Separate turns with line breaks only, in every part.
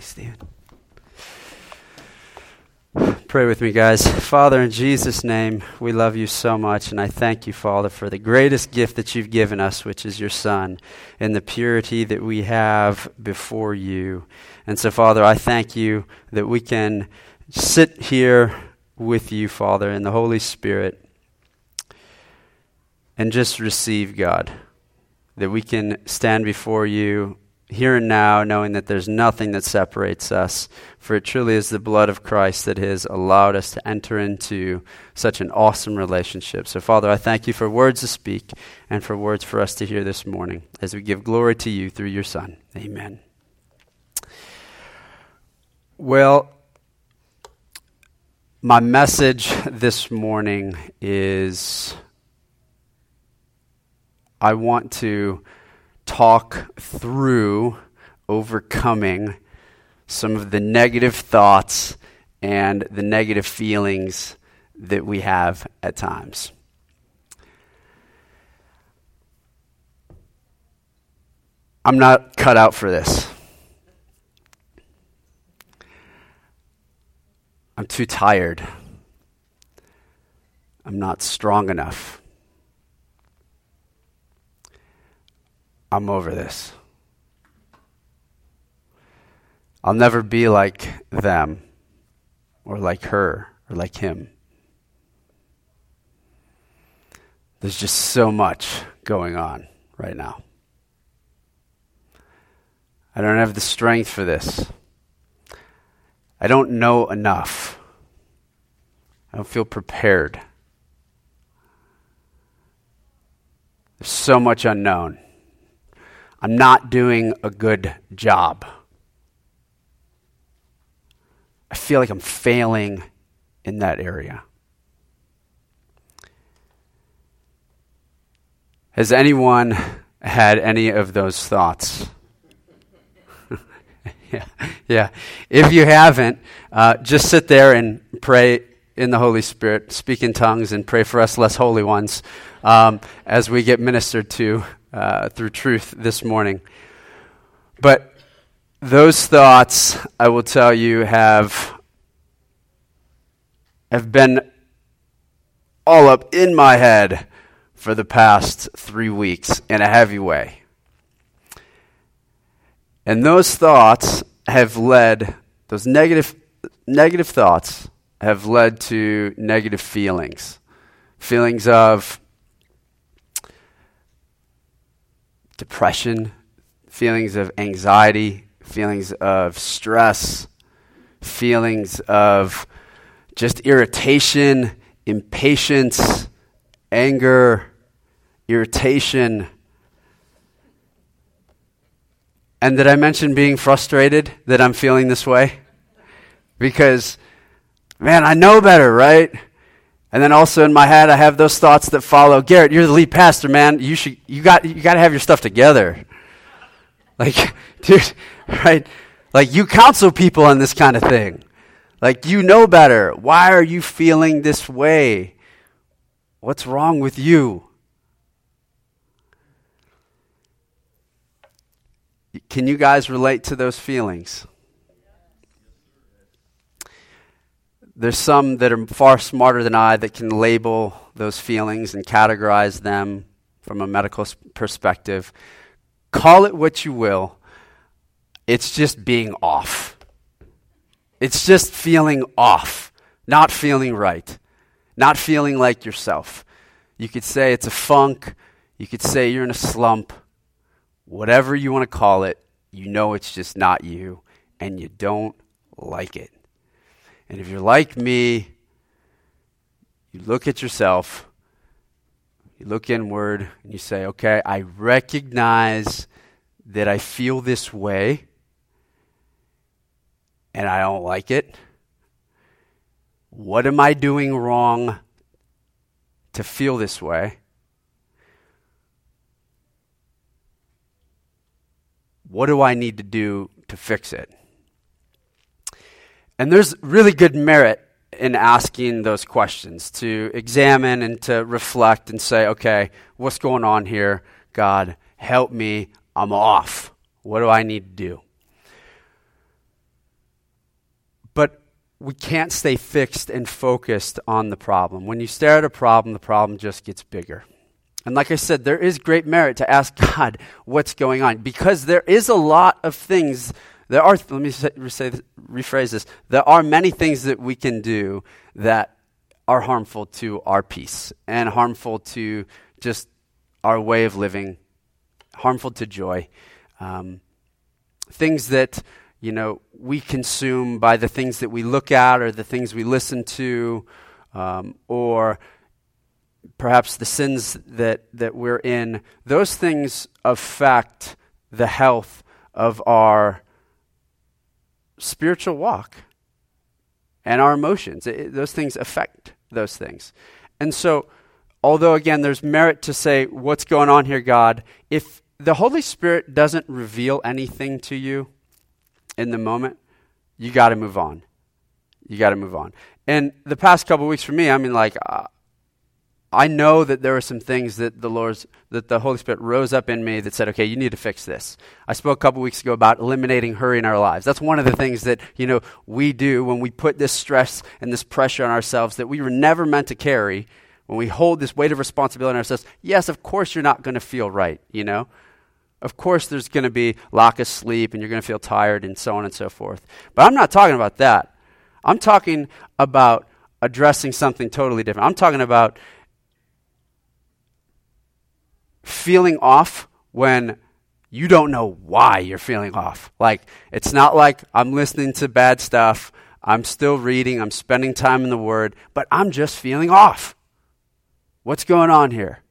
Stephen. Pray with me, guys. Father, in Jesus' name, we love you so much, and I thank you, Father, for the greatest gift that you've given us, which is your Son, and the purity that we have before you. And so, Father, I thank you that we can sit here with you, Father, in the Holy Spirit, and just receive God. That we can stand before you here and now, knowing that there's nothing that separates us. For it truly is the blood of Christ that has allowed us to enter into such an awesome relationship. So, Father, I thank you for words to speak and for words for us to hear this morning as we give glory to you through your Son. Amen. Well, my message this morning is I want to talk through overcoming some of the negative thoughts and the negative feelings that we have at times. I'm not cut out for this. I'm too tired. I'm not strong enough. I'm over this. I'll never be like them or like her or like him. There's just so much going on right now. I don't have the strength for this. I don't know enough. I don't feel prepared. There's so much unknown. I'm not doing a good job. I feel like I'm failing in that area. Has anyone had any of those thoughts? yeah, yeah. If you haven't, uh, just sit there and pray in the Holy Spirit, speak in tongues, and pray for us less holy ones um, as we get ministered to uh, through truth this morning. But those thoughts, I will tell you, have, have been all up in my head for the past three weeks in a heavy way. And those thoughts have led, those negative, negative thoughts have led to negative feelings. Feelings of depression, feelings of anxiety, feelings of stress, feelings of just irritation, impatience, anger, irritation. And did I mention being frustrated that I'm feeling this way? Because, man, I know better, right? And then also in my head, I have those thoughts that follow. Garrett, you're the lead pastor, man. You should, you got, you got to have your stuff together. Like, dude, right? Like, you counsel people on this kind of thing. Like, you know better. Why are you feeling this way? What's wrong with you? Can you guys relate to those feelings? There's some that are far smarter than I that can label those feelings and categorize them from a medical perspective. Call it what you will, it's just being off. It's just feeling off, not feeling right, not feeling like yourself. You could say it's a funk, you could say you're in a slump, whatever you want to call it, you know it's just not you, and you don't like it. And if you're like me, you look at yourself, you look inward, and you say, okay, I recognize that I feel this way and I don't like it. What am I doing wrong to feel this way? What do I need to do to fix it? And there's really good merit in asking those questions to examine and to reflect and say, okay, what's going on here? God, help me. I'm off. What do I need to do? But we can't stay fixed and focused on the problem. When you stare at a problem, the problem just gets bigger. And like I said, there is great merit to ask God what's going on because there is a lot of things. There are, let me say, rephrase this. There are many things that we can do that are harmful to our peace and harmful to just our way of living, harmful to joy. Um, things that you know, we consume by the things that we look at or the things we listen to, um, or perhaps the sins that, that we're in, those things affect the health of our spiritual walk and our emotions. It, those things affect those things. And so, although again, there's merit to say, What's going on here, God? If the Holy Spirit doesn't reveal anything to you, in the moment, you got to move on. You got to move on. And the past couple weeks for me, I mean, like, uh, I know that there were some things that the Lord's, that the Holy Spirit rose up in me that said, okay, you need to fix this. I spoke a couple weeks ago about eliminating hurry in our lives. That's one of the things that, you know, we do when we put this stress and this pressure on ourselves that we were never meant to carry. When we hold this weight of responsibility on ourselves, yes, of course you're not going to feel right, you know? Of course, there's going to be lack of sleep and you're going to feel tired and so on and so forth. But I'm not talking about that. I'm talking about addressing something totally different. I'm talking about feeling off when you don't know why you're feeling off. Like, it's not like I'm listening to bad stuff, I'm still reading, I'm spending time in the Word, but I'm just feeling off. What's going on here?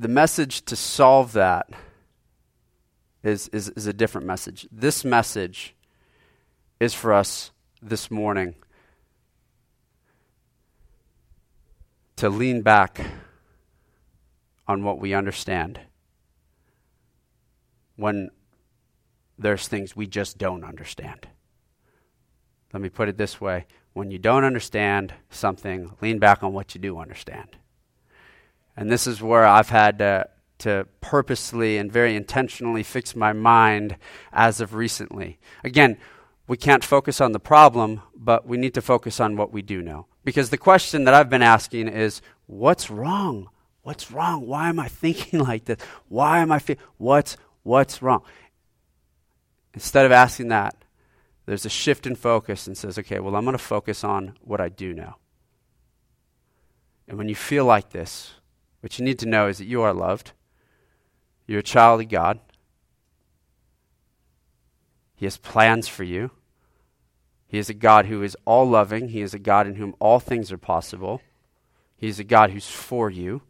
the message to solve that is, is, is a different message. This message is for us this morning to lean back on what we understand when there's things we just don't understand. Let me put it this way when you don't understand something, lean back on what you do understand. And this is where I've had to, to purposely and very intentionally fix my mind as of recently. Again, we can't focus on the problem, but we need to focus on what we do know. Because the question that I've been asking is what's wrong? What's wrong? Why am I thinking like this? Why am I feeling what's what's wrong? Instead of asking that, there's a shift in focus and says, okay, well, I'm going to focus on what I do know. And when you feel like this, what you need to know is that you are loved. You're a child of God. He has plans for you. He is a God who is all loving. He is a God in whom all things are possible. He is a God who's for you.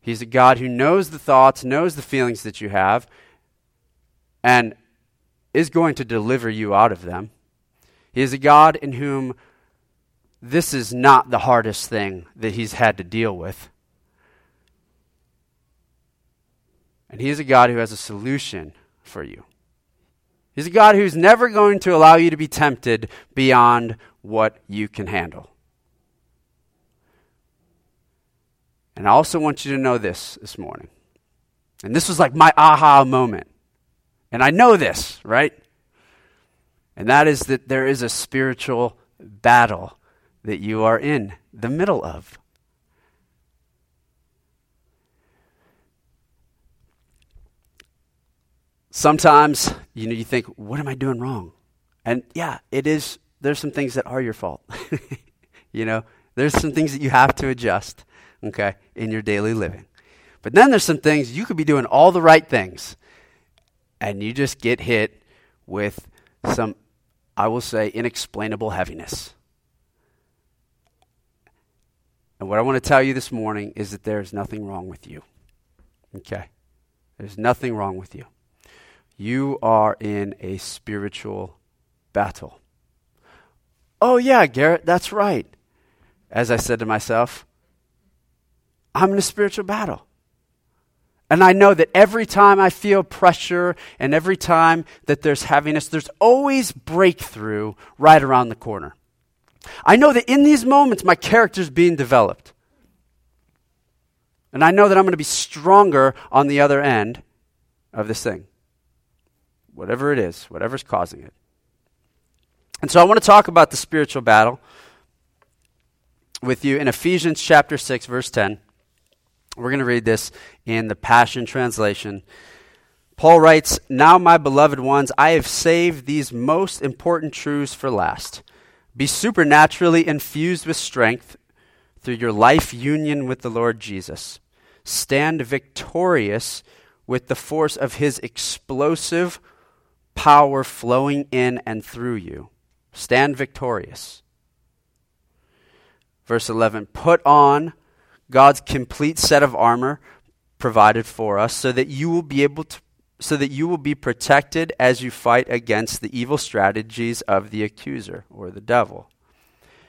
He's a God who knows the thoughts, knows the feelings that you have, and is going to deliver you out of them. He is a God in whom this is not the hardest thing that he's had to deal with. And he is a God who has a solution for you. He's a God who's never going to allow you to be tempted beyond what you can handle. And I also want you to know this this morning. And this was like my aha moment. And I know this, right? And that is that there is a spiritual battle that you are in the middle of. Sometimes, you know, you think, what am I doing wrong? And yeah, it is, there's some things that are your fault. you know, there's some things that you have to adjust, okay, in your daily living. But then there's some things you could be doing all the right things, and you just get hit with some, I will say, inexplainable heaviness. And what I want to tell you this morning is that there is nothing wrong with you. Okay? There's nothing wrong with you. You are in a spiritual battle. Oh, yeah, Garrett, that's right. As I said to myself, I'm in a spiritual battle. And I know that every time I feel pressure and every time that there's heaviness, there's always breakthrough right around the corner. I know that in these moments, my character is being developed. And I know that I'm going to be stronger on the other end of this thing. Whatever it is, whatever's causing it. And so I want to talk about the spiritual battle with you in Ephesians chapter 6 verse 10. We're going to read this in the Passion translation. Paul writes, "Now my beloved ones, I have saved these most important truths for last. Be supernaturally infused with strength through your life union with the Lord Jesus. Stand victorious with the force of his explosive power flowing in and through you. Stand victorious. Verse 11 Put on God's complete set of armor provided for us so that you will be able to so that you will be protected as you fight against the evil strategies of the accuser or the devil.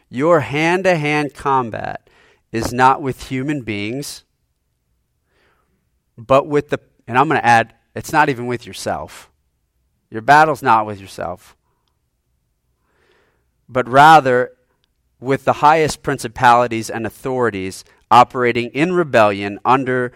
Your hand to hand combat is not with human beings, but with the, and I'm going to add, it's not even with yourself. Your battle's not with yourself, but rather with the highest principalities and authorities operating in rebellion under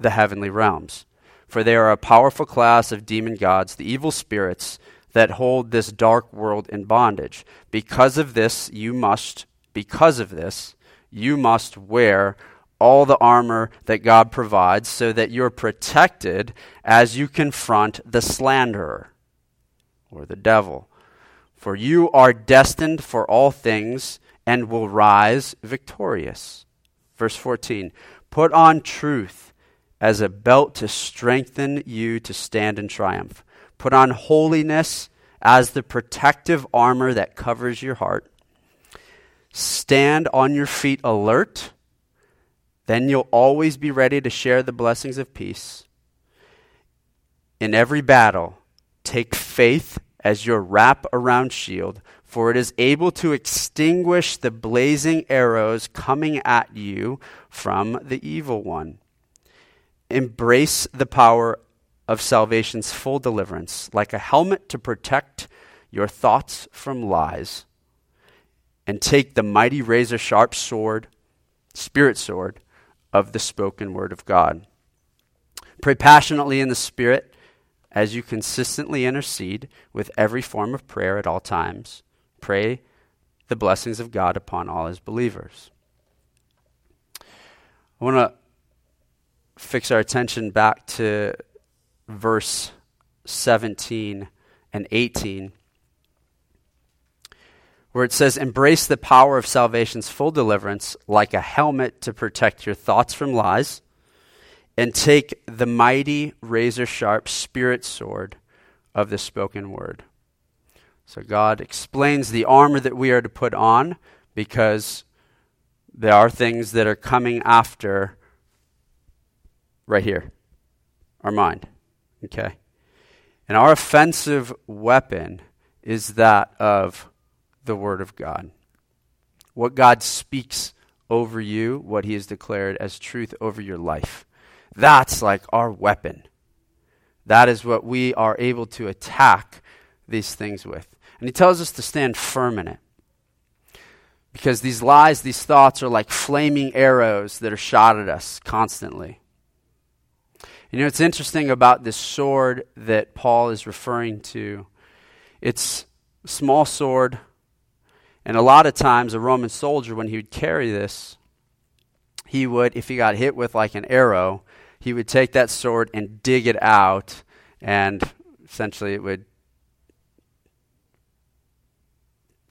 the heavenly realms. For they are a powerful class of demon gods, the evil spirits that hold this dark world in bondage. Because of this, you must, because of this, you must wear all the armor that God provides so that you're protected as you confront the slanderer or the devil. For you are destined for all things and will rise victorious. Verse 14 Put on truth as a belt to strengthen you to stand in triumph. Put on holiness as the protective armor that covers your heart. Stand on your feet alert. Then you'll always be ready to share the blessings of peace. In every battle, take faith as your wrap around shield, for it is able to extinguish the blazing arrows coming at you from the evil one. Embrace the power of salvation's full deliverance, like a helmet to protect your thoughts from lies. And take the mighty razor sharp sword, spirit sword, of the spoken word of God. Pray passionately in the Spirit as you consistently intercede with every form of prayer at all times. Pray the blessings of God upon all his believers. I want to fix our attention back to verse 17 and 18, where it says, Embrace the power of salvation's full deliverance like a helmet to protect your thoughts from lies, and take the mighty razor sharp spirit sword of the spoken word. So God explains the armor that we are to put on because there are things that are coming after right here our mind. Okay? And our offensive weapon is that of the Word of God. What God speaks over you, what He has declared as truth over your life. That's like our weapon. That is what we are able to attack these things with. And He tells us to stand firm in it. Because these lies, these thoughts are like flaming arrows that are shot at us constantly. You know, it's interesting about this sword that Paul is referring to. It's a small sword, and a lot of times a Roman soldier, when he would carry this, he would, if he got hit with like an arrow, he would take that sword and dig it out, and essentially it would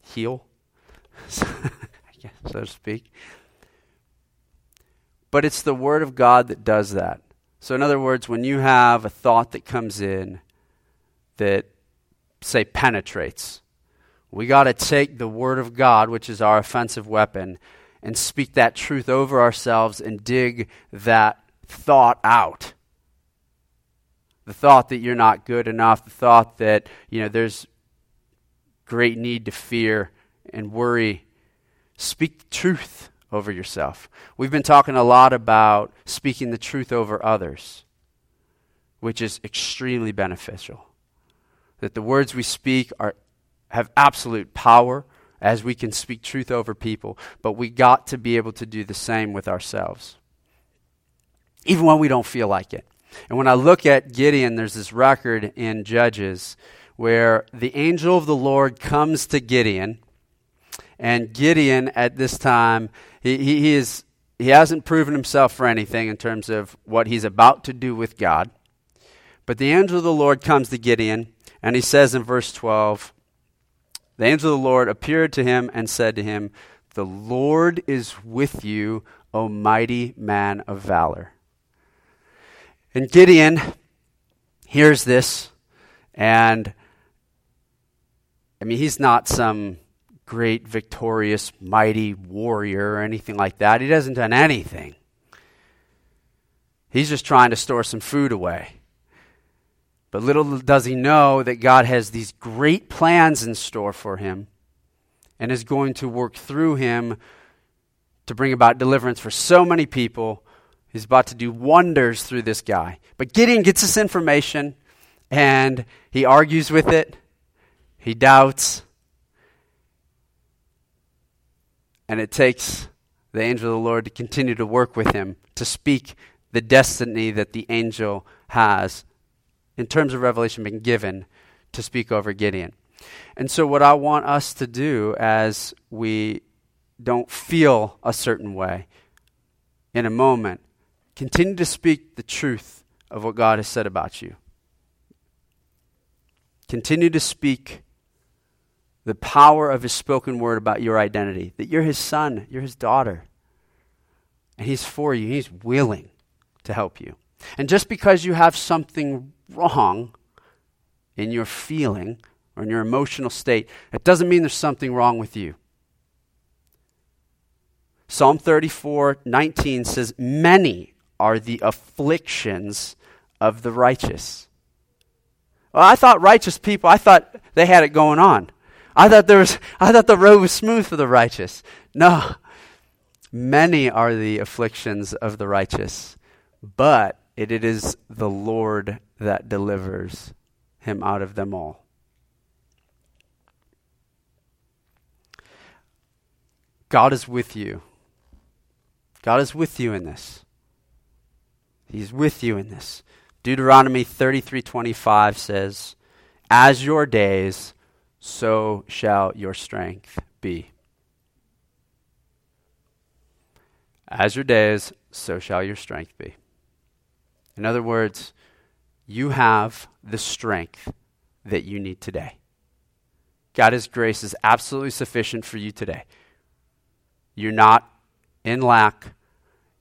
heal, so to speak. But it's the Word of God that does that. So, in other words, when you have a thought that comes in that, say, penetrates, we got to take the Word of God, which is our offensive weapon, and speak that truth over ourselves and dig that thought out. The thought that you're not good enough, the thought that, you know, there's great need to fear and worry. Speak truth over yourself. We've been talking a lot about speaking the truth over others, which is extremely beneficial. That the words we speak are, have absolute power as we can speak truth over people, but we got to be able to do the same with ourselves. Even when we don't feel like it. And when I look at Gideon, there's this record in Judges where the angel of the Lord comes to Gideon. And Gideon, at this time, he, he, he, is, he hasn't proven himself for anything in terms of what he's about to do with God. But the angel of the Lord comes to Gideon, and he says in verse 12, The angel of the Lord appeared to him and said to him, The Lord is with you, O mighty man of valor. And Gideon hears this, and I mean, he's not some great, victorious, mighty warrior or anything like that. He hasn't done anything. He's just trying to store some food away. But little does he know that God has these great plans in store for him and is going to work through him to bring about deliverance for so many people. He's about to do wonders through this guy. But Gideon gets this information and he argues with it, he doubts, and it takes the angel of the Lord to continue to work with him, to speak the destiny that the angel has in terms of revelation been given to speak over Gideon. And so, what I want us to do as we don't feel a certain way in a moment, continue to speak the truth of what God has said about you. Continue to speak the power of His spoken word about your identity that you're His son, you're His daughter, and He's for you, He's willing to help you. And just because you have something wrong in your feeling or in your emotional state, it doesn't mean there's something wrong with you. Psalm 34 19 says, Many are the afflictions of the righteous. Well, I thought righteous people, I thought they had it going on. I thought there was I thought the road was smooth for the righteous. No. Many are the afflictions of the righteous, but it, it is the Lord that delivers him out of them all. God is with you. God is with you in this. He's with you in this. Deuteronomy 33:25 says, "As your days, so shall your strength be." As your days, so shall your strength be. In other words, you have the strength that you need today. God's grace is absolutely sufficient for you today. You're not in lack,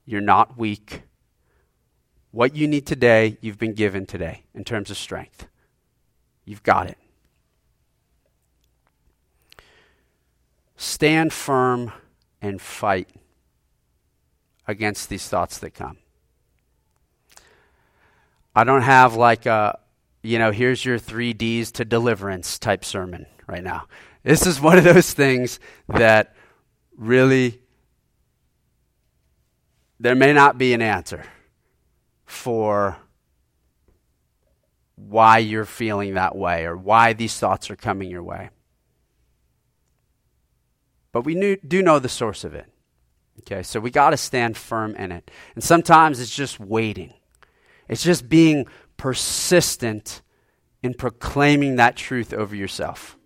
you're not weak. What you need today, you've been given today in terms of strength. You've got it. Stand firm and fight against these thoughts that come. I don't have like a, you know, here's your three D's to deliverance type sermon right now. This is one of those things that really, there may not be an answer for why you're feeling that way or why these thoughts are coming your way. But we knew, do know the source of it. Okay, so we got to stand firm in it. And sometimes it's just waiting. It's just being persistent in proclaiming that truth over yourself.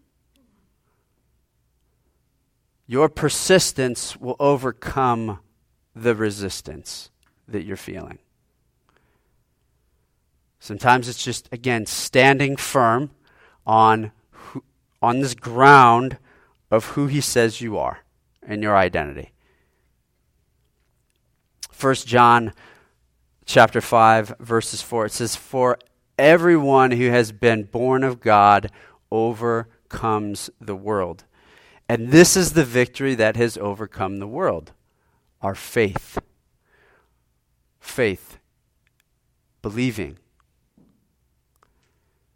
Your persistence will overcome the resistance that you're feeling. Sometimes it's just, again, standing firm on, who, on this ground of who he says you are and your identity. 1 John chapter 5, verses 4. It says, For everyone who has been born of God overcomes the world. And this is the victory that has overcome the world our faith. Faith. Believing.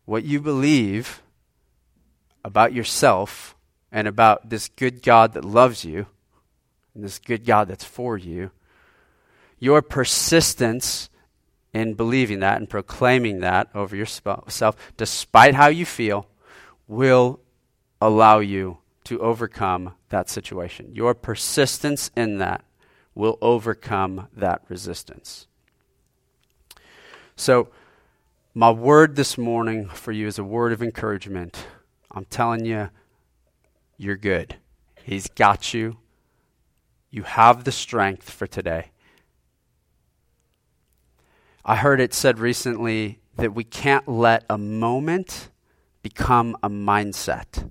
What you believe about yourself and about this good God that loves you and this good God that's for you your persistence in believing that and proclaiming that over yourself, despite how you feel, will allow you to overcome that situation. Your persistence in that will overcome that resistance. So, my word this morning for you is a word of encouragement. I'm telling you, you're good. He's got you. You have the strength for today. I heard it said recently that we can't let a moment become a mindset.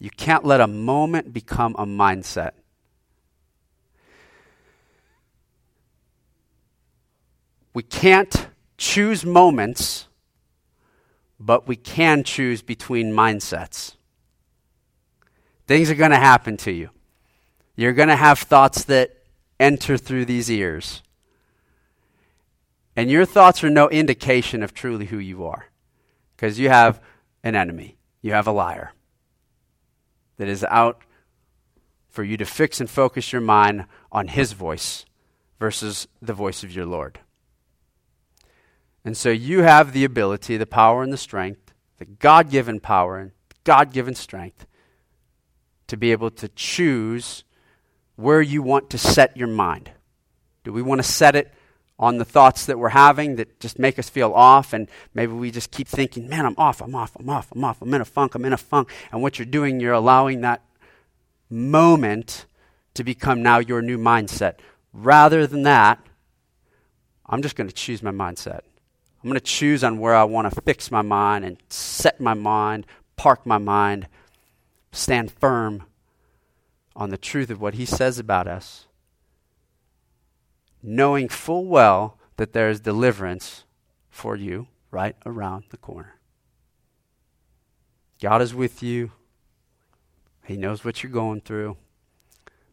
You can't let a moment become a mindset. We can't choose moments, but we can choose between mindsets. Things are going to happen to you. You're going to have thoughts that enter through these ears. And your thoughts are no indication of truly who you are. Because you have an enemy, you have a liar that is out for you to fix and focus your mind on his voice versus the voice of your Lord. And so you have the ability, the power, and the strength, the God given power and God given strength to be able to choose where you want to set your mind. Do we want to set it on the thoughts that we're having that just make us feel off? And maybe we just keep thinking, man, I'm off, I'm off, I'm off, I'm off, I'm in a funk, I'm in a funk. And what you're doing, you're allowing that moment to become now your new mindset. Rather than that, I'm just going to choose my mindset. I'm going to choose on where I want to fix my mind and set my mind, park my mind, stand firm on the truth of what he says about us, knowing full well that there is deliverance for you right around the corner. God is with you. He knows what you're going through.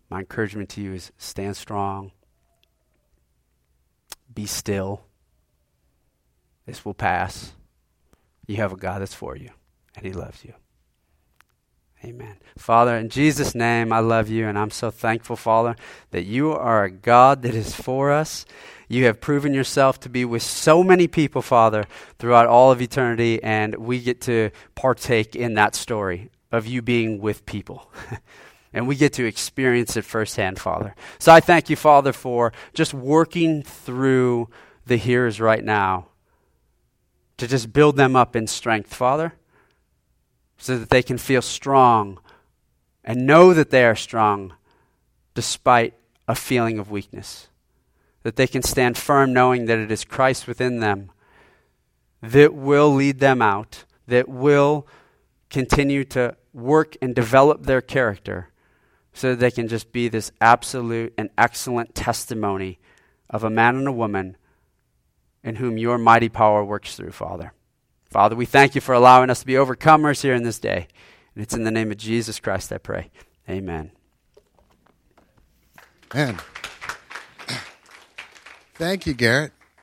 My encouragement to you is stand strong. Be still. This will pass. You have a God that's for you, and He loves you. Amen. Father, in Jesus' name, I love you, and I'm so thankful, Father, that you are a God that is for us. You have proven yourself to be with so many people, Father, throughout all of eternity, and we get to partake in that story of you being with people. and we get to experience it firsthand, Father. So I thank you, Father, for just working through the hearers right now to just build them up in strength, Father so that they can feel strong and know that they are strong despite a feeling of weakness. That they can stand firm knowing that it is Christ within them that will lead them out, that will continue to work and develop their character so that they can just be this absolute and excellent testimony of a man and a woman in whom your mighty power works through, Father. Father, we thank you for allowing us to be overcomers here in this day. And it's in the name of Jesus Christ I pray. Amen.
Man. Thank you, Garrett.